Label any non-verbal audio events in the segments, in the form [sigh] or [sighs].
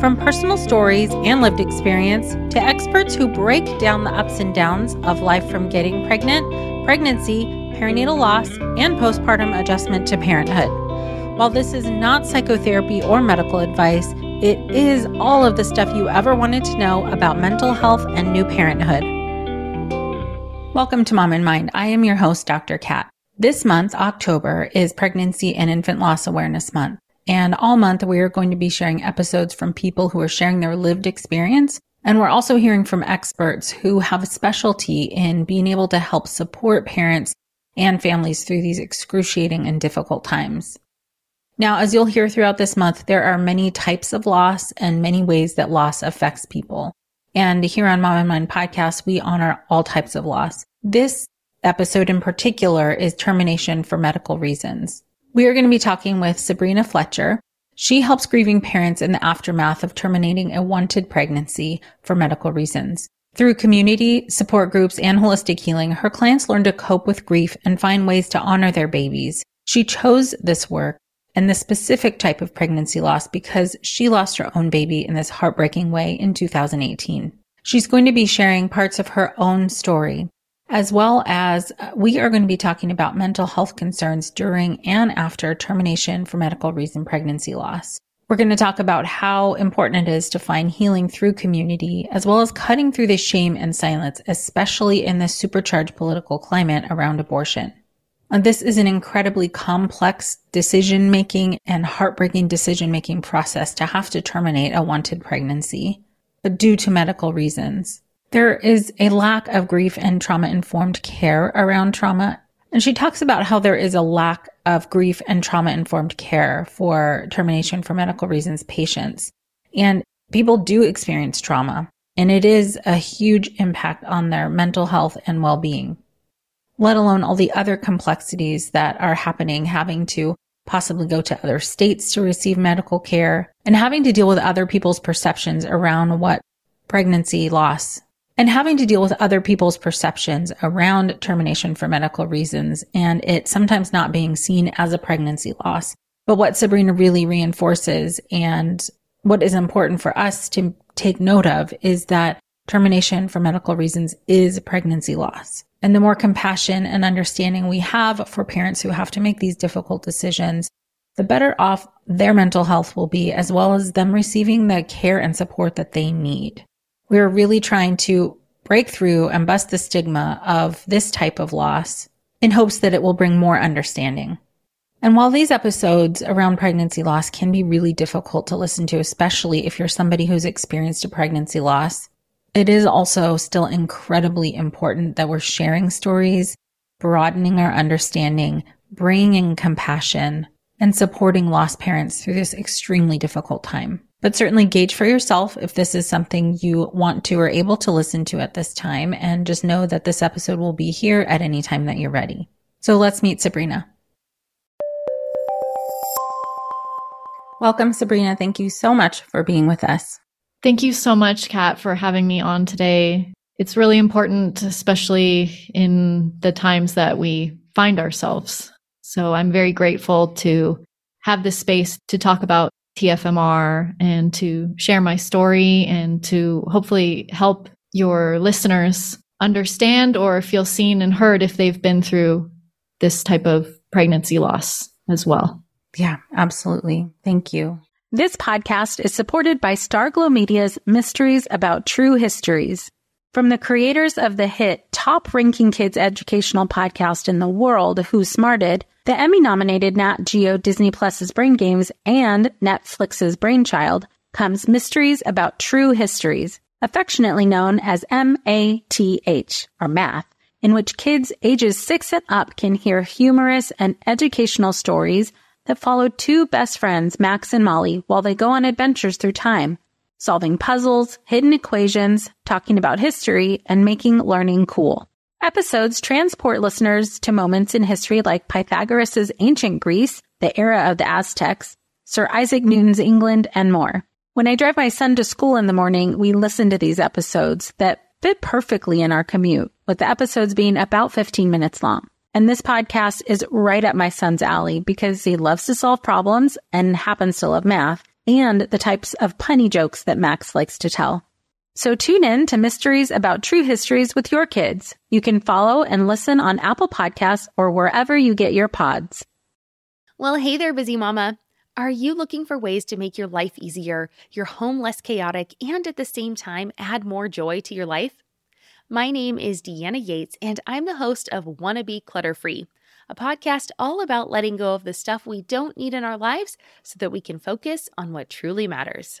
From personal stories and lived experience to experts who break down the ups and downs of life from getting pregnant, pregnancy, perinatal loss, and postpartum adjustment to parenthood. While this is not psychotherapy or medical advice, it is all of the stuff you ever wanted to know about mental health and new parenthood. Welcome to Mom in Mind. I am your host, Dr. Kat. This month, October, is Pregnancy and Infant Loss Awareness Month. And all month, we are going to be sharing episodes from people who are sharing their lived experience. And we're also hearing from experts who have a specialty in being able to help support parents and families through these excruciating and difficult times. Now, as you'll hear throughout this month, there are many types of loss and many ways that loss affects people. And here on Mom in Mind podcast, we honor all types of loss. This episode in particular is termination for medical reasons. We are going to be talking with Sabrina Fletcher. She helps grieving parents in the aftermath of terminating a wanted pregnancy for medical reasons. Through community, support groups, and holistic healing, her clients learn to cope with grief and find ways to honor their babies. She chose this work and the specific type of pregnancy loss because she lost her own baby in this heartbreaking way in 2018. She's going to be sharing parts of her own story, as well as uh, we are going to be talking about mental health concerns during and after termination for medical reason pregnancy loss. We're going to talk about how important it is to find healing through community, as well as cutting through the shame and silence, especially in this supercharged political climate around abortion. And this is an incredibly complex decision making and heartbreaking decision making process to have to terminate a wanted pregnancy but due to medical reasons. There is a lack of grief and trauma informed care around trauma. And she talks about how there is a lack of grief and trauma informed care for termination for medical reasons patients. And people do experience trauma and it is a huge impact on their mental health and well being let alone all the other complexities that are happening, having to possibly go to other states to receive medical care and having to deal with other people's perceptions around what pregnancy loss and having to deal with other people's perceptions around termination for medical reasons and it sometimes not being seen as a pregnancy loss. But what Sabrina really reinforces and what is important for us to take note of is that termination for medical reasons is pregnancy loss. And the more compassion and understanding we have for parents who have to make these difficult decisions, the better off their mental health will be, as well as them receiving the care and support that they need. We're really trying to break through and bust the stigma of this type of loss in hopes that it will bring more understanding. And while these episodes around pregnancy loss can be really difficult to listen to, especially if you're somebody who's experienced a pregnancy loss, it is also still incredibly important that we're sharing stories, broadening our understanding, bringing compassion, and supporting lost parents through this extremely difficult time. But certainly gauge for yourself if this is something you want to or able to listen to at this time, and just know that this episode will be here at any time that you're ready. So let's meet Sabrina. Welcome, Sabrina. Thank you so much for being with us. Thank you so much, Kat, for having me on today. it's really important, especially in the times that we find ourselves. So I'm very grateful to have this space to talk about TFMR and to share my story and to hopefully help your listeners understand or feel seen and heard if they've been through this type of pregnancy loss as well. Yeah, absolutely. Thank you. This podcast is supported by Starglow Media's Mysteries About True Histories. From the creators of the hit top ranking kids educational podcast in the world, Who Smarted, the Emmy nominated Nat Geo Disney Plus's Brain Games and Netflix's Brainchild comes Mysteries About True Histories, affectionately known as MATH, or math, in which kids ages six and up can hear humorous and educational stories that follow two best friends, Max and Molly, while they go on adventures through time, solving puzzles, hidden equations, talking about history, and making learning cool. Episodes transport listeners to moments in history like Pythagoras' ancient Greece, the era of the Aztecs, Sir Isaac Newton's England, and more. When I drive my son to school in the morning, we listen to these episodes that fit perfectly in our commute, with the episodes being about 15 minutes long. And this podcast is right up my son's alley because he loves to solve problems and happens to love math and the types of punny jokes that Max likes to tell. So tune in to Mysteries About True Histories with your kids. You can follow and listen on Apple Podcasts or wherever you get your pods. Well, hey there, busy mama. Are you looking for ways to make your life easier, your home less chaotic, and at the same time add more joy to your life? My name is Deanna Yates, and I'm the host of Wannabe Clutter Free, a podcast all about letting go of the stuff we don't need in our lives so that we can focus on what truly matters.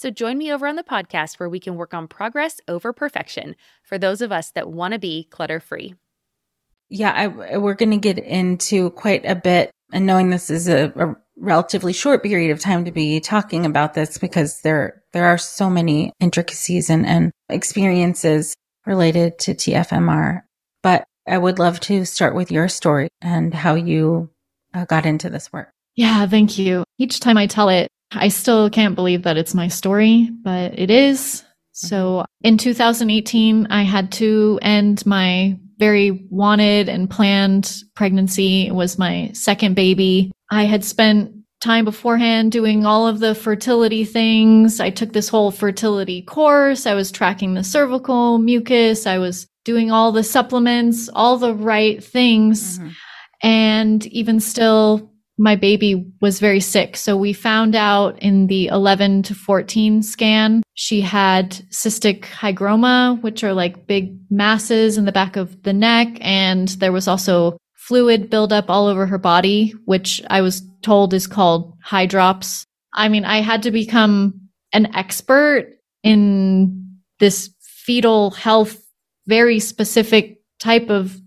So join me over on the podcast where we can work on progress over perfection for those of us that want to be clutter free. Yeah, I, we're going to get into quite a bit, and knowing this is a, a relatively short period of time to be talking about this because there there are so many intricacies and, and experiences related to TFMR. But I would love to start with your story and how you uh, got into this work. Yeah, thank you. Each time I tell it, I still can't believe that it's my story, but it is. So mm-hmm. in 2018, I had to end my very wanted and planned pregnancy. It was my second baby. I had spent time beforehand doing all of the fertility things. I took this whole fertility course. I was tracking the cervical mucus. I was doing all the supplements, all the right things. Mm-hmm. And even still, my baby was very sick. So we found out in the 11 to 14 scan, she had cystic hygroma, which are like big masses in the back of the neck. And there was also fluid buildup all over her body, which I was told is called hydrops. I mean, I had to become an expert in this fetal health, very specific type of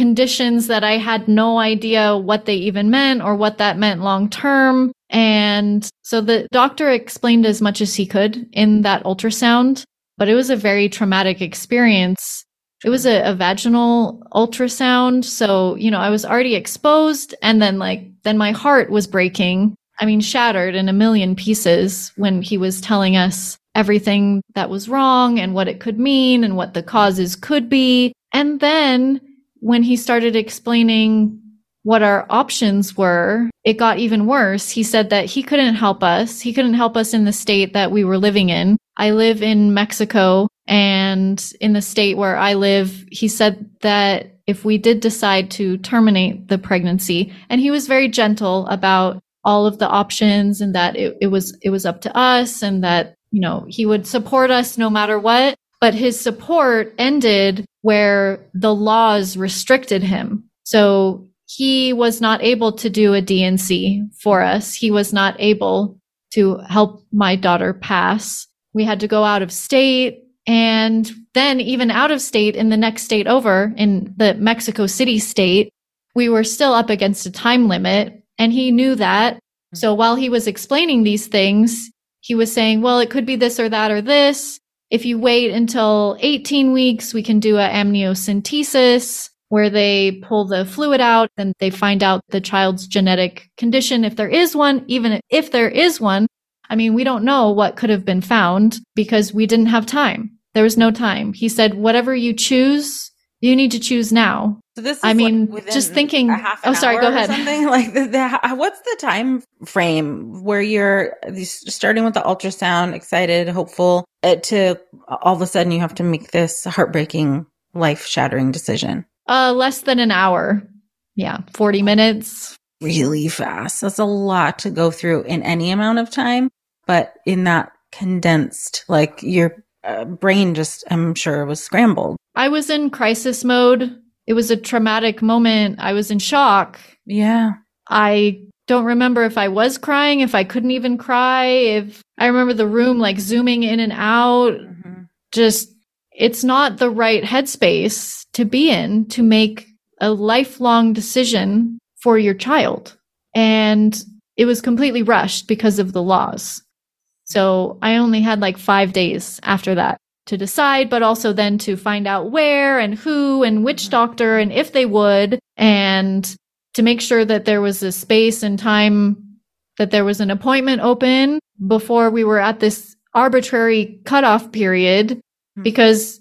conditions that I had no idea what they even meant or what that meant long term. And so the doctor explained as much as he could in that ultrasound, but it was a very traumatic experience it was a, a, vaginal ultrasound. So, you know, I was already exposed and then like, then my heart was breaking. I mean, shattered in a million pieces when he was telling us everything that was wrong and what it could mean and what the causes could be. And then when he started explaining what our options were, it got even worse. He said that he couldn't help us. He couldn't help us in the state that we were living in. I live in Mexico and in the state where I live, he said that if we did decide to terminate the pregnancy, and he was very gentle about all of the options and that it, it was, it was up to us and that, you know, he would support us no matter what. But his support ended where the laws restricted him. So he was not able to do a D&C for us. He was not able to help my daughter pass. We had to go out of state and then even out of state in the next state over in the Mexico City state, we were still up against a time limit and he knew that. So while he was explaining these things, he was saying, well, it could be this or that or this. If you wait until 18 weeks, we can do a amniocentesis where they pull the fluid out and they find out the child's genetic condition. If there is one, even if there is one, I mean, we don't know what could have been found because we didn't have time. There was no time. He said, whatever you choose, you need to choose now. So this, I mean, just thinking. Oh, sorry. Go ahead. Something [laughs] like the, the, what's the time frame where you're starting with the ultrasound, excited, hopeful, uh, to all of a sudden you have to make this heartbreaking, life shattering decision? Uh, less than an hour. Yeah, forty minutes. Really fast. That's a lot to go through in any amount of time, but in that condensed, like your uh, brain just, I'm sure, was scrambled. I was in crisis mode it was a traumatic moment. I was in shock. Yeah. I don't remember if I was crying, if I couldn't even cry, if I remember the room like zooming in and out. Mm-hmm. Just, it's not the right headspace to be in to make a lifelong decision for your child. And it was completely rushed because of the laws. So I only had like five days after that to decide, but also then to find out where and who and which doctor and if they would, and to make sure that there was a space and time that there was an appointment open before we were at this arbitrary cutoff period. Mm-hmm. Because,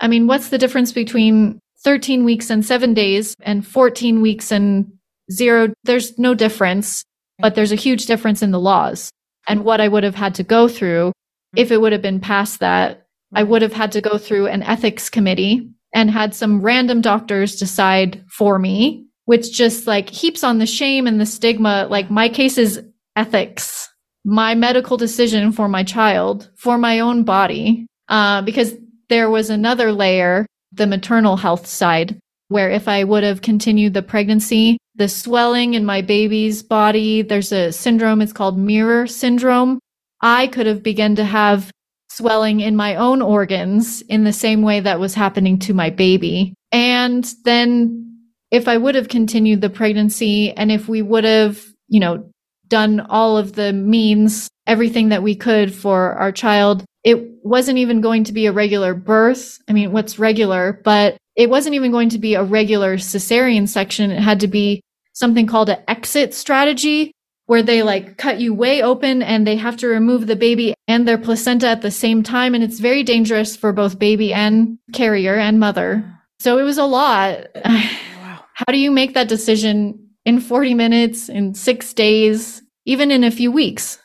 I mean, what's the difference between 13 weeks and seven days and 14 weeks and zero? There's no difference, but there's a huge difference in the laws and what I would have had to go through if it would have been past that I would have had to go through an ethics committee and had some random doctors decide for me, which just like heaps on the shame and the stigma. Like my case is ethics, my medical decision for my child, for my own body, uh, because there was another layer, the maternal health side, where if I would have continued the pregnancy, the swelling in my baby's body, there's a syndrome, it's called mirror syndrome. I could have begun to have swelling in my own organs in the same way that was happening to my baby. And then if I would have continued the pregnancy and if we would have, you know, done all of the means, everything that we could for our child, it wasn't even going to be a regular birth. I mean, what's regular, but it wasn't even going to be a regular cesarean section. It had to be something called an exit strategy, where they like cut you way open and they have to remove the baby and their placenta at the same time. And it's very dangerous for both baby and carrier and mother. So it was a lot. Wow. [sighs] How do you make that decision in 40 minutes, in six days, even in a few weeks?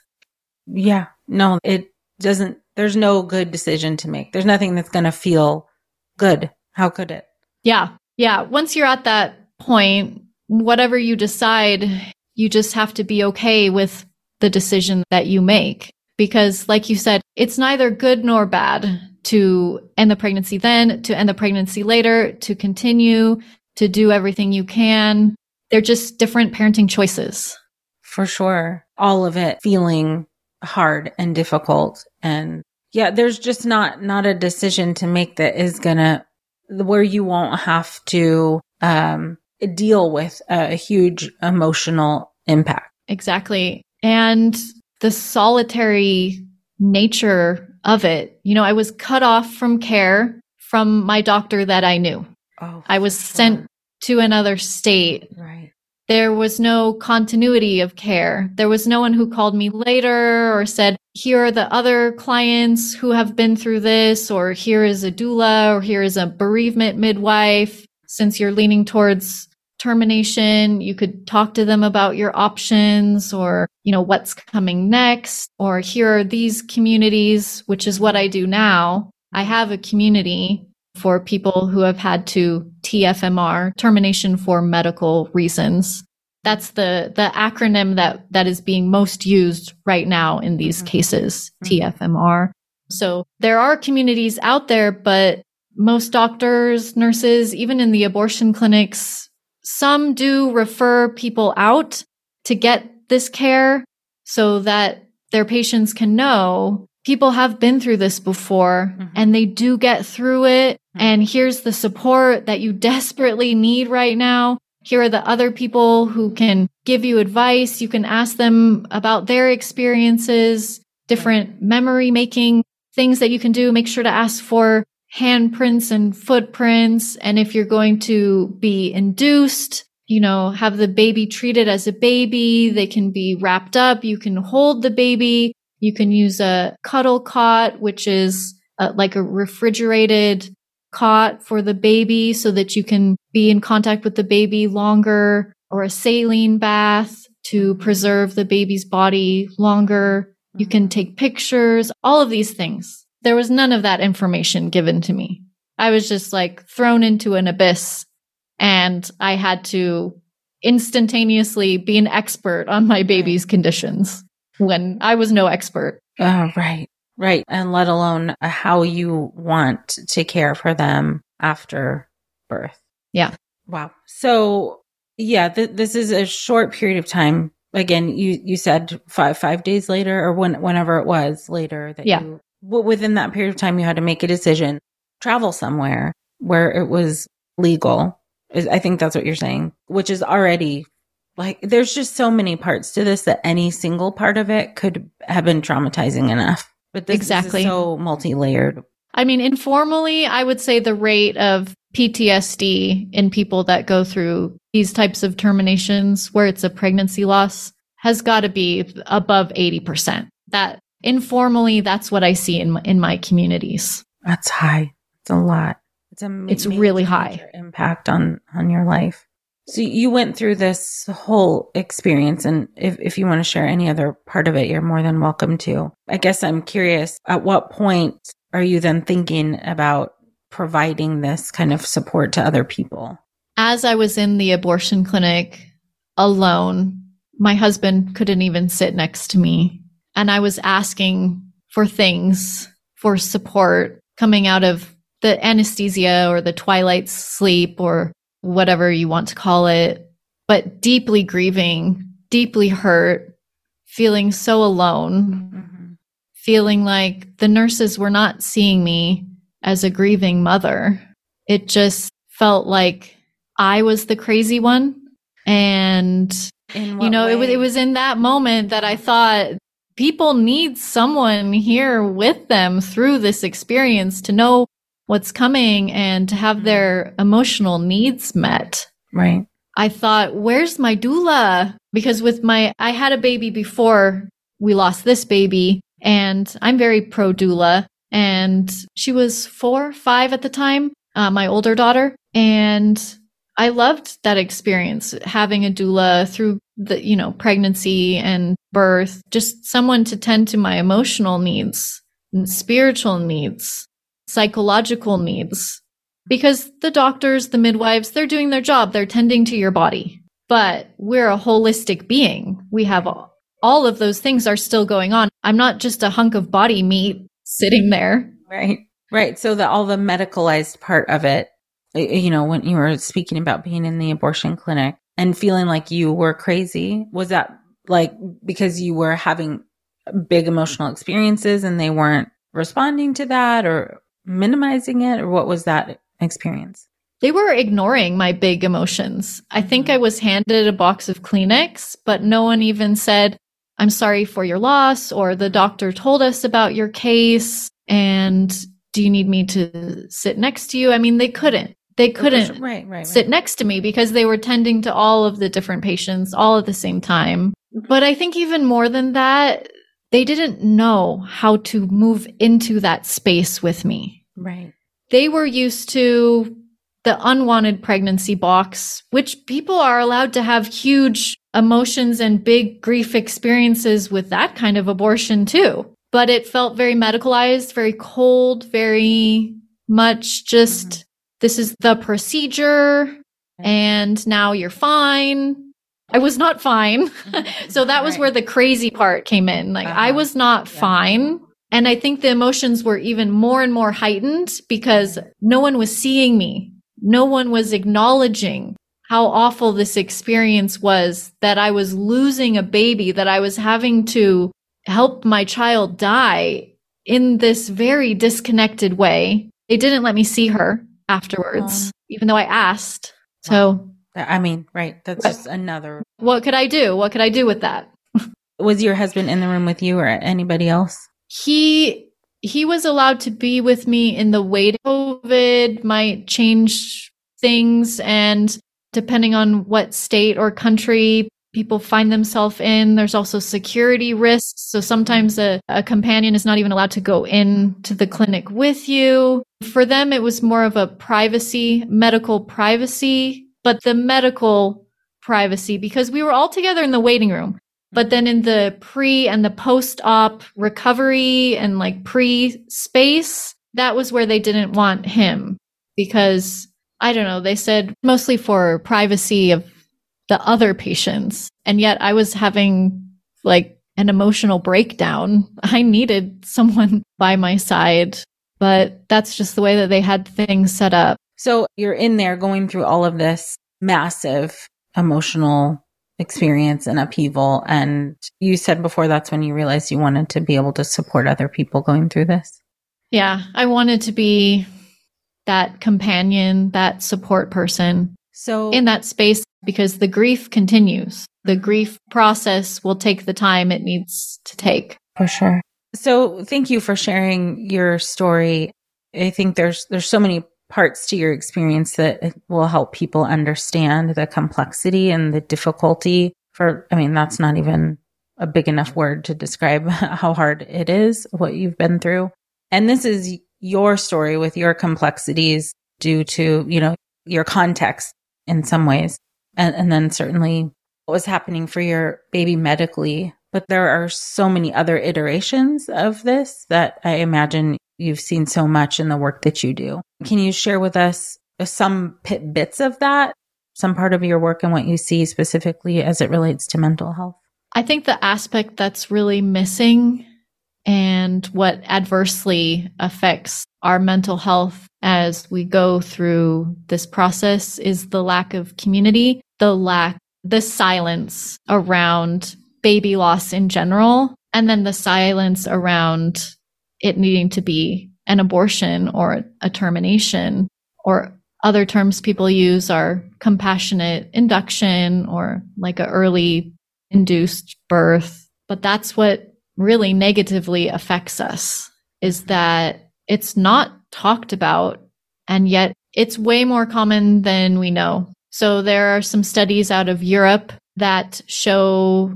Yeah, no, it doesn't, there's no good decision to make. There's nothing that's going to feel good. How could it? Yeah. Yeah. Once you're at that point, whatever you decide, you just have to be okay with the decision that you make. Because like you said, it's neither good nor bad to end the pregnancy then, to end the pregnancy later, to continue, to do everything you can. They're just different parenting choices. For sure. All of it feeling hard and difficult. And yeah, there's just not, not a decision to make that is gonna, where you won't have to, um, deal with a huge emotional impact. Exactly. And the solitary nature of it. You know, I was cut off from care from my doctor that I knew. Oh, I was sent to another state. Right. There was no continuity of care. There was no one who called me later or said, here are the other clients who have been through this, or here is a doula, or here is a bereavement midwife. Since you're leaning towards termination. You could talk to them about your options or, you know, what's coming next, or here are these communities, which is what I do now. I have a community for people who have had to TFMR, termination for medical reasons. That's the, the acronym that, that is being most used right now in these mm-hmm. cases, mm-hmm. TFMR. So there are communities out there, but most doctors, nurses, even in the abortion clinics, some do refer people out to get this care so that their patients can know people have been through this before mm-hmm. and they do get through it. Mm-hmm. And here's the support that you [laughs] desperately need right now. Here are the other people who can give you advice. You can ask them about their experiences, different memory making things that you can do. Make sure to ask for handprints and footprints. And if you're going to be induced, you know, have the baby treated as a baby. They can be wrapped up. You can hold the baby. You can use a cuddle cot, which is a, like a refrigerated cot for the baby so that you can be in contact with the baby longer or a saline bath to mm-hmm. preserve the baby's body longer. You can mm-hmm. take pictures, all of these things. There was none of that information given to me. I was just like thrown into an abyss and I had to instantaneously be an expert on my baby's conditions when I was no expert. Oh, right. Right. And let alone how you want to care for them after birth. Yeah. Wow. So yeah, th- this is a short period of time. Again, you, you said five, five days later or when, whenever it was later that yeah. you, within that period of time, you had to make a decision, travel somewhere where it was legal. I think that's what you're saying, which is already like there's just so many parts to this that any single part of it could have been traumatizing enough. But this exactly. is so multi-layered. I mean, informally, I would say the rate of PTSD in people that go through these types of terminations where it's a pregnancy loss has got to be above 80%. That informally, that's what I see in my, in my communities. That's high. It's a lot. It's a ma- it's really high impact on on your life. So you went through this whole experience and if, if you want to share any other part of it, you're more than welcome to. I guess I'm curious, at what point are you then thinking about providing this kind of support to other people? As I was in the abortion clinic alone, my husband couldn't even sit next to me. And I was asking for things, for support coming out of the anesthesia or the twilight sleep or whatever you want to call it, but deeply grieving, deeply hurt, feeling so alone, mm-hmm. feeling like the nurses were not seeing me as a grieving mother. It just felt like I was the crazy one. And, you know, it was, it was in that moment that I thought people need someone here with them through this experience to know what's coming and to have their emotional needs met. Right. I thought, where's my doula? Because with my, I had a baby before we lost this baby and I'm very pro doula and she was four, five at the time, uh, my older daughter. And I loved that experience having a doula through the, you know, pregnancy and birth, just someone to tend to my emotional needs and spiritual needs psychological needs because the doctors, the midwives, they're doing their job. They're tending to your body, but we're a holistic being. We have all, all of those things are still going on. I'm not just a hunk of body meat sitting there. Right. Right. So that all the medicalized part of it, you know, when you were speaking about being in the abortion clinic and feeling like you were crazy, was that like because you were having big emotional experiences and they weren't responding to that or minimizing it or what was that experience? They were ignoring my big emotions. I think mm-hmm. I was handed a box of Kleenex, but no one even said, I'm sorry for your loss, or the doctor told us about your case, and do you need me to sit next to you? I mean, they couldn't. They couldn't right, right, right. sit next to me because they were tending to all of the different patients all at the same time. But I think even more than that, they didn't know how to move into that space with me. Right. They were used to the unwanted pregnancy box, which people are allowed to have huge emotions and big grief experiences with that kind of abortion too. But it felt very medicalized, very cold, very much just mm-hmm. This is the procedure and now you're fine. I was not fine. [laughs] So that was right. where the crazy part came in. Like uh-huh. I was not yeah. fine. And I think the emotions were even more and more heightened because no one was seeing me. No one was acknowledging how awful this experience was that I was losing a baby, that I was having to help my child die in this very disconnected way. They didn't let me see her afterwards, um, even though I asked. So, I mean, right. That's what, just another. What could I do? What could I do with that? [laughs] was your husband in the room with you or anybody else? He he was allowed to be with me in the wait. COVID might change things and depending on what state or country people find themselves in. There's also security risks. So sometimes a, a companion is not even allowed to go into the clinic with you. For them, it was more of a privacy, medical privacy, but the medical privacy because we were all together in the waiting room. But then in the pre and the post op recovery and like pre space, that was where they didn't want him because I don't know, they said mostly for privacy of the other patients. And yet I was having like an emotional breakdown. [laughs] I needed someone [laughs] by my side, but that's just the way that they had things set up. So you're in there going through all of this massive emotional experience and upheaval. And you said before that's when you realized you wanted to be able to support other people going through this. Yeah, I wanted to be that companion, that support person. So in that space, because the grief continues. The grief process will take the time it needs to take. For sure. So thank you for sharing your story. I think there's there's so many parts to your experience that will help people understand the complexity and the difficulty for I mean that's not even a big enough word to describe [laughs] how hard it is what you've been through. And this is your story with your complexities due to, you know, your context in some ways. And, and then certainly what was happening for your baby medically. But there are so many other iterations of this that I imagine you've seen so much in the work that you do. Can you share with us some bits of that, some part of your work and what you see specifically as it relates to mental health? I think the aspect that's really missing and what adversely affects our mental health as we go through this process is the lack of community, the lack, the silence around baby loss in general, and then the silence around it needing to be an abortion or a termination or other terms people use are compassionate induction or like a early induced birth. But that's what really negatively affects us is that it's not talked about and yet it's way more common than we know. So there are some studies out of Europe that show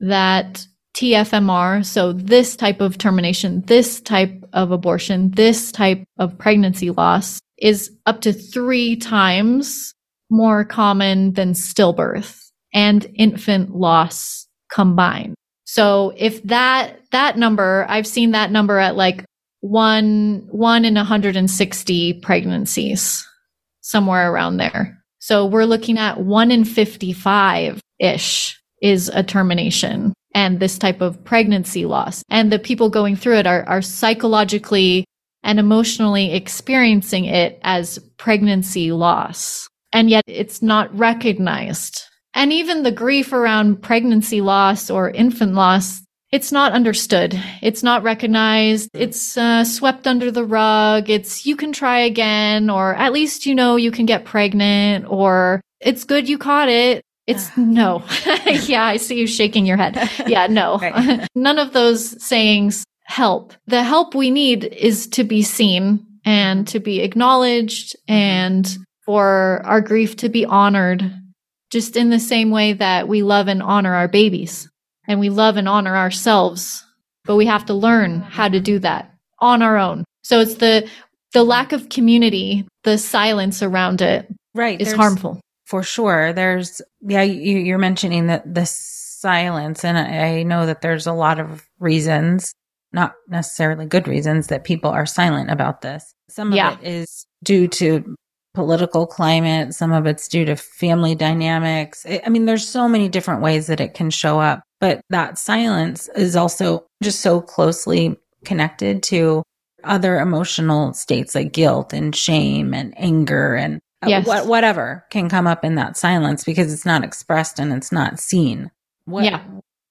that TFMR, so this type of termination, this type of abortion, this type of pregnancy loss is up to three times more common than stillbirth and infant loss combined. So if that, that number, I've seen that number at like one, one in 160 pregnancies, somewhere around there. So we're looking at one in 55 ish is a termination and this type of pregnancy loss. And the people going through it are, are psychologically and emotionally experiencing it as pregnancy loss. And yet it's not recognized and even the grief around pregnancy loss or infant loss, it's not understood. It's not recognized. It's uh, swept under the rug. It's you can try again, or at least you know you can get pregnant, or it's good you caught it. It's [sighs] no. [laughs] yeah, I see you shaking your head. Yeah, no. [laughs] [laughs] None of those sayings help. The help we need is to be seen and to be acknowledged and for our grief to be honored just in the same way that we love and honor our babies and we love and honor ourselves, but we have to learn how to do that on our own. So it's the, the lack of community, the silence around it right, is harmful. For sure. There's, yeah, you, you're mentioning that the silence, and I know that there's a lot of reasons, not necessarily good reasons, that people are silent about this. Some of yeah. it is due to political climate. Some of it's due to family dynamics. I mean, there's so many different ways that it can show up, but that silence is also just so closely connected to other emotional states like guilt and shame and anger and uh, wh- whatever can come up in that silence because it's not expressed and it's not seen. What, yeah.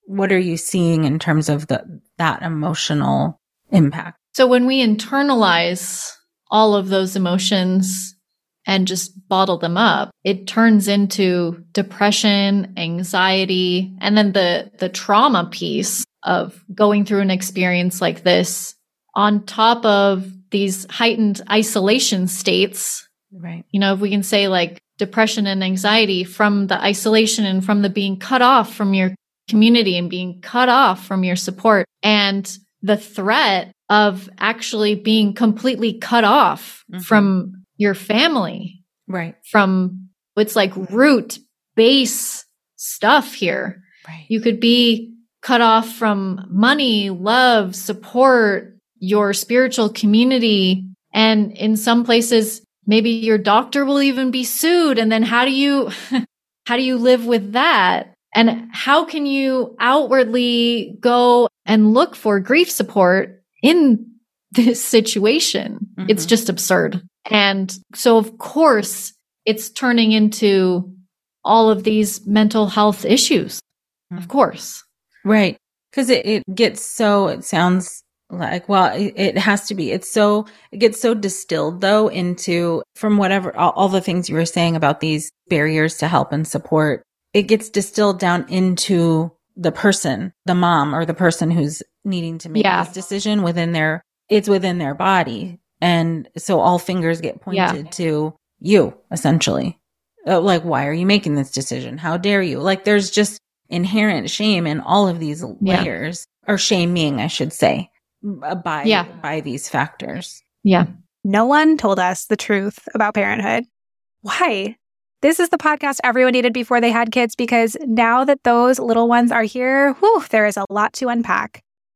What are you seeing in terms of the, that emotional impact. So when we internalize all of those emotions and just bottle them up, it turns into depression, anxiety, and then the, the trauma piece of going through an experience like this on top of these heightened isolation states. Right. You know, if we can say like depression and anxiety from the isolation and from the being cut off from your community and being cut off from your support and the threat of actually being completely cut off mm-hmm. from your family. Right. From it's like root base stuff here. Right. You could be cut off from money, love, support, your spiritual community. And in some places, maybe your doctor will even be sued. And then how do you, [laughs] how do you live with that? And how can you outwardly go and look for grief support in this situation? Mm-hmm. It's just absurd. And so, of course, it's turning into all of these mental health issues. Mm-hmm. Of course. Right. Cause it, it gets so, it sounds like, well, it, it, has to be. It's so, it gets so distilled though into from whatever, all, all the things you were saying about these barriers to help and support it gets distilled down into the person, the mom or the person who's needing to make yeah. this decision within their, it's within their body. And so all fingers get pointed yeah. to you essentially. Uh, like, why are you making this decision? How dare you? Like, there's just inherent shame in all of these layers yeah. or shaming, I should say, by, yeah. by these factors. Yeah. No one told us the truth about parenthood. Why? This is the podcast everyone needed before they had kids because now that those little ones are here, whew, there is a lot to unpack.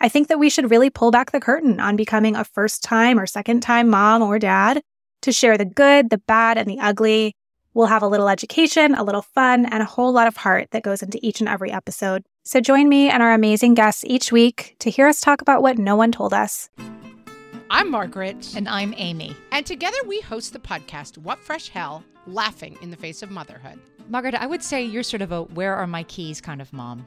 I think that we should really pull back the curtain on becoming a first time or second time mom or dad to share the good, the bad, and the ugly. We'll have a little education, a little fun, and a whole lot of heart that goes into each and every episode. So join me and our amazing guests each week to hear us talk about what no one told us. I'm Margaret. And I'm Amy. And together we host the podcast, What Fresh Hell Laughing in the Face of Motherhood. Margaret, I would say you're sort of a where are my keys kind of mom.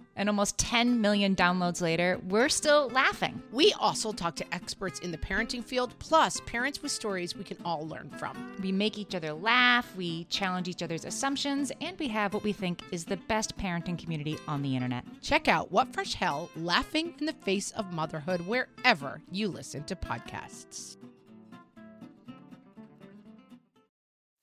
And almost 10 million downloads later, we're still laughing. We also talk to experts in the parenting field, plus parents with stories we can all learn from. We make each other laugh, we challenge each other's assumptions, and we have what we think is the best parenting community on the internet. Check out What Fresh Hell Laughing in the Face of Motherhood wherever you listen to podcasts.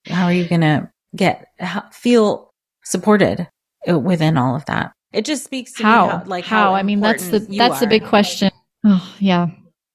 How are you going to get feel supported uh, within all of that? It just speaks to how, how like how, how I mean that's the that's are. the big question. Oh yeah.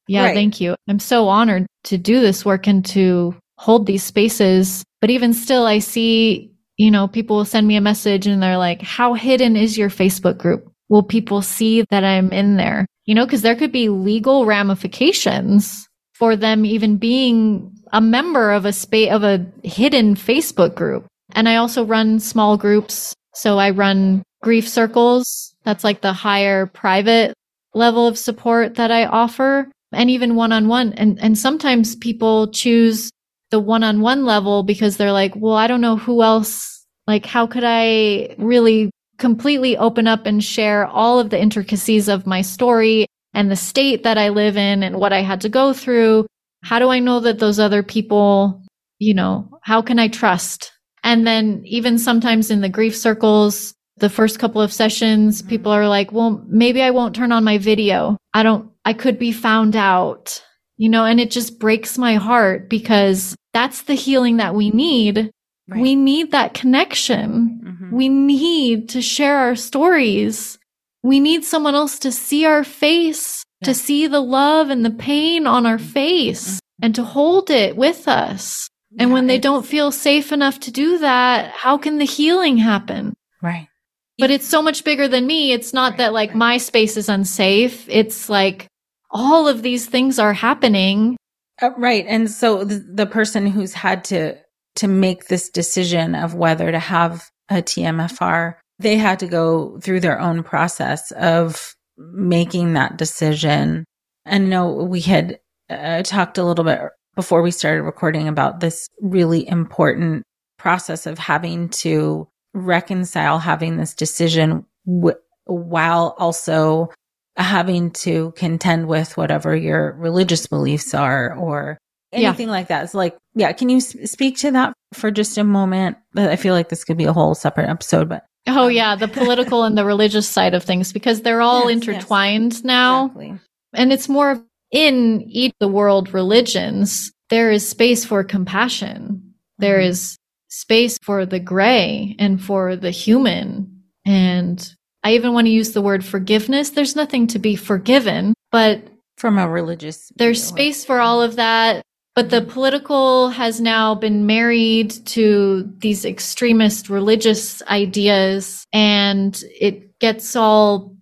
Yeah, right. thank you. I'm so honored to do this work and to hold these spaces. But even still I see, you know, people will send me a message and they're like, "How hidden is your Facebook group? Will people see that I'm in there?" You know, because there could be legal ramifications for them even being a member of a space of a hidden Facebook group. And I also run small groups. So I run grief circles. That's like the higher private level of support that I offer and even one on one. And, and sometimes people choose the one on one level because they're like, well, I don't know who else, like, how could I really completely open up and share all of the intricacies of my story and the state that I live in and what I had to go through? How do I know that those other people, you know, how can I trust? And then even sometimes in the grief circles, the first couple of sessions, mm-hmm. people are like, well, maybe I won't turn on my video. I don't, I could be found out, you know, and it just breaks my heart because that's the healing that we need. Right. We need that connection. Mm-hmm. We need to share our stories. We need someone else to see our face, Yeah. to see the love and the pain on our face and to hold it with us. And when they don't feel safe enough to do that, how can the healing happen? Right. But it's so much bigger than me. It's not Right, that like right. my space is unsafe. It's like all of these things are happening. Uh, right. And so the, the person who's had to to make this decision of whether to have a TMFR, they had to go through their own process of making that decision. And no, we had uh, talked a little bit before we started recording about this really important process of having to reconcile having this decision w- while also having to contend with whatever your religious beliefs are or Yeah. anything like that. It's like, yeah, can you s- speak to that for just a moment? I feel like this could be a whole separate episode, but Oh yeah, the political and the [laughs] religious side of things because they're all Yes, yes. intertwined now. exactly. And it's more in each of the world religions, there is space for compassion. There Mhm. is space for the gray and for the human. And I even want to use the word forgiveness. There's nothing to be forgiven, but from a religious there's space for all of that. But the political has now been married to these extremist religious ideas, and it gets all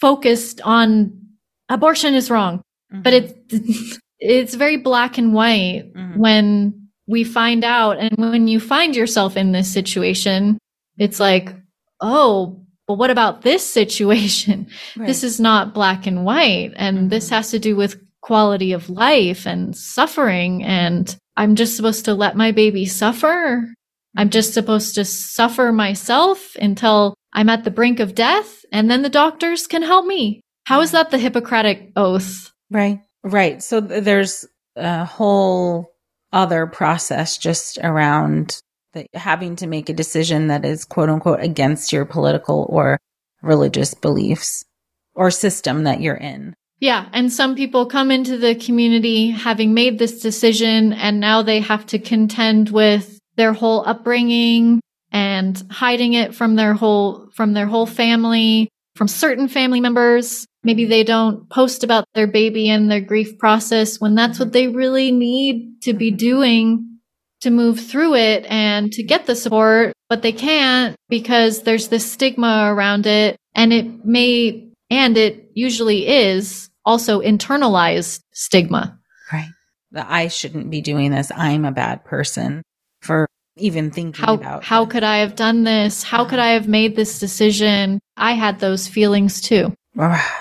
focused on abortion is wrong. But Mhm. it's [laughs] it's very black and white Mhm. when we find out, and when you find yourself in this situation, it's like, oh, but what about this situation? [laughs] Right. this is not black and white and this Mhm. has to do with quality of life and suffering and i'm just supposed to let my baby suffer i'm just supposed to suffer myself until i'm at the brink of death and then the doctors can help me how is that the hippocratic oath Right. Right. So th- there's a whole other process just around the, having to make a decision that is quote unquote against your political or religious beliefs or system that you're in. Yeah. And some people come into the community having made this decision and now they have to contend with their whole upbringing and hiding it from their whole, from their whole family, from certain family members. Maybe mm-hmm. they don't post about their baby and their grief process when that's what mm-hmm. they really need to be mm-hmm. doing to move through it and to get the support, but they can't because there's this stigma around it and it may, and it usually is also internalized stigma. Right. That I shouldn't be doing this. I'm a bad person for even thinking How, about how could I have done this? How could I have made this decision? I had those feelings too.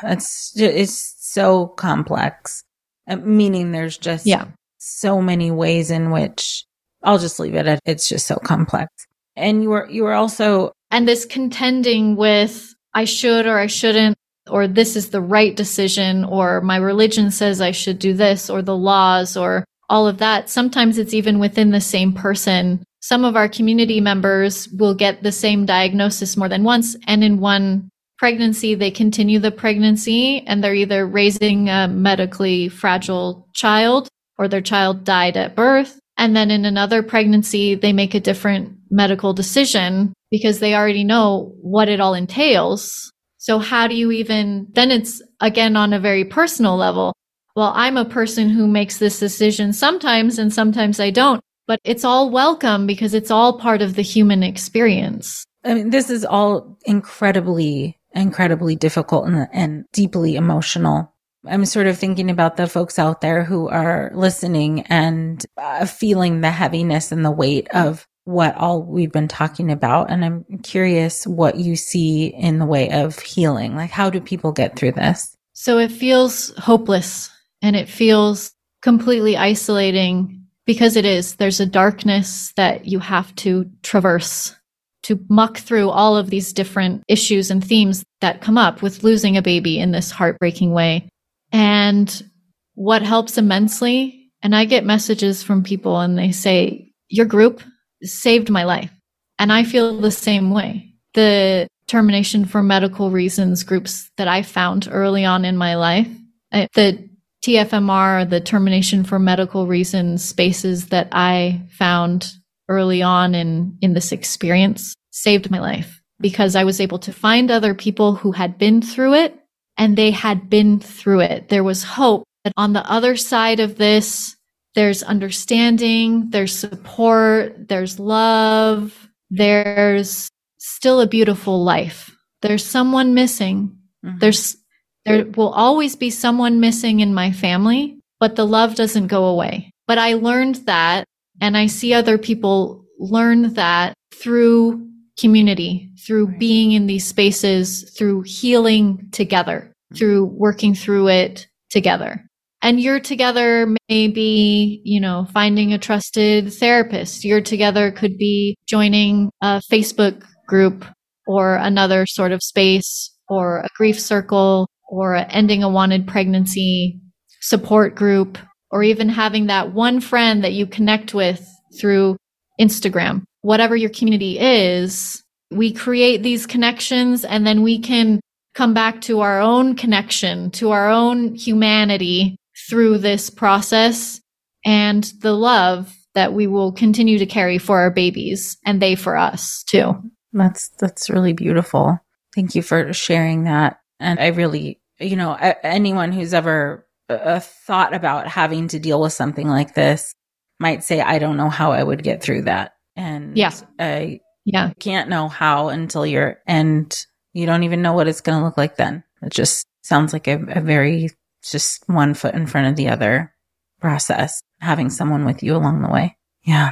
It's it's so complex. Uh, meaning there's just Yeah. so many ways in which I'll just leave it at it's just so complex. And you were you were also And this contending with I should or I shouldn't, or this is the right decision, or my religion says I should do this, or the laws, or all of that. Sometimes it's even within the same person. Some of our community members will get the same diagnosis more than once. And in one pregnancy, they continue the pregnancy and they're either raising a medically fragile child or their child died at birth. And then in another pregnancy, they make a different medical decision because they already know what it all entails. So how do you even, then it's again on a very personal level. Well, I'm a person who makes this decision sometimes and sometimes I don't, but it's all welcome because it's all part of the human experience. I mean this is all incredibly incredibly difficult and, and deeply emotional. I'm sort of thinking about the folks out there who are listening and uh, feeling the heaviness and the weight of what all we've been talking about. And I'm curious what you see in the way of healing. Like, how do people get through this? So it feels hopeless and it feels completely isolating because it is. There's a darkness that you have to traverse to muck through all of these different issues and themes that come up with losing a baby in this heartbreaking way. And what helps immensely, and I get messages from people and they say, Your group saved my life. And I feel the same way. The termination for medical reasons groups that I found early on in my life, uh, the TFMR, the termination for medical reasons spaces that I found early on in, in this experience saved my life because I was able to find other people who had been through it and they had been through it. There was hope that on the other side of this, there's understanding, there's support, there's love, there's still a beautiful life. There's someone missing. Mm-hmm. There's, there will always be someone missing in my family, but the love doesn't go away. But I learned that and I see other people learn that through community, through right. being in these spaces, through healing together, mm-hmm. through working through it together. And you're together maybe, you know, finding a trusted therapist. You're together could be joining a Facebook group or another sort of space or a grief circle or a ending a wanted pregnancy support group or even having that one friend that you connect with through Instagram. Whatever your community is, we create these connections and then we can come back to our own connection, to our own humanity through this process and the love that we will continue to carry for our babies and they for us too. That's that's really beautiful. Thank you for sharing that. And I really, you know, anyone who's ever uh, thought about having to deal with something like this might say I don't know how I would get through that. And yeah. I yeah. can't know how until you're and you don't even know what it's going to look like then. It just sounds like a, a very just one foot in front of the other process, having someone with you along the way. Yeah.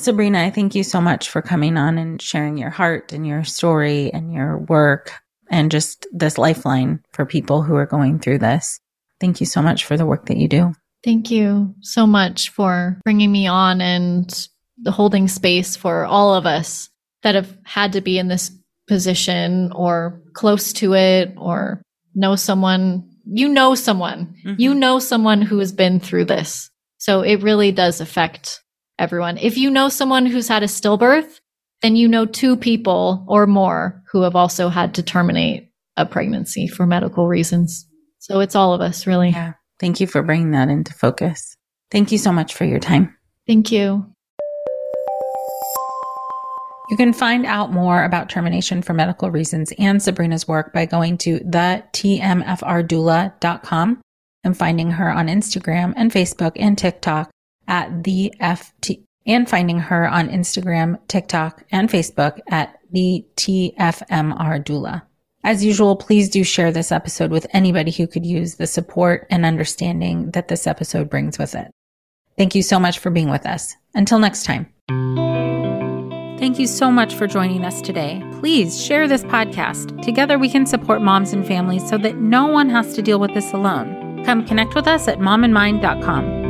Sabrina, I thank you so much for coming on and sharing your heart and your story and your work and just this lifeline for people who are going through this. Thank you so much for the work that you do. Thank you so much for bringing me on and the holding space for all of us that have had to be in this position or close to it or know someone you know someone, mm-hmm. you know someone who has been through this. So it really does affect everyone. If you know someone who's had a stillbirth, then you know two people or more who have also had to terminate a pregnancy for medical reasons. So it's all of us, really. Yeah. Thank you for bringing that into focus. Thank you so much for your time. Thank you. You can find out more about termination for medical reasons and Sabrina's work by going to thetmfrdoula.com and finding her on Instagram and Facebook and TikTok at the FT and finding her on Instagram, TikTok, and Facebook at the TFMR doula. As usual, please do share this episode with anybody who could use the support and understanding that this episode brings with it. Thank you so much for being with us. Until next time. Thank you so much for joining us today. Please share this podcast. Together we can support moms and families so that no one has to deal with this alone. Come connect with us at mominmind.com.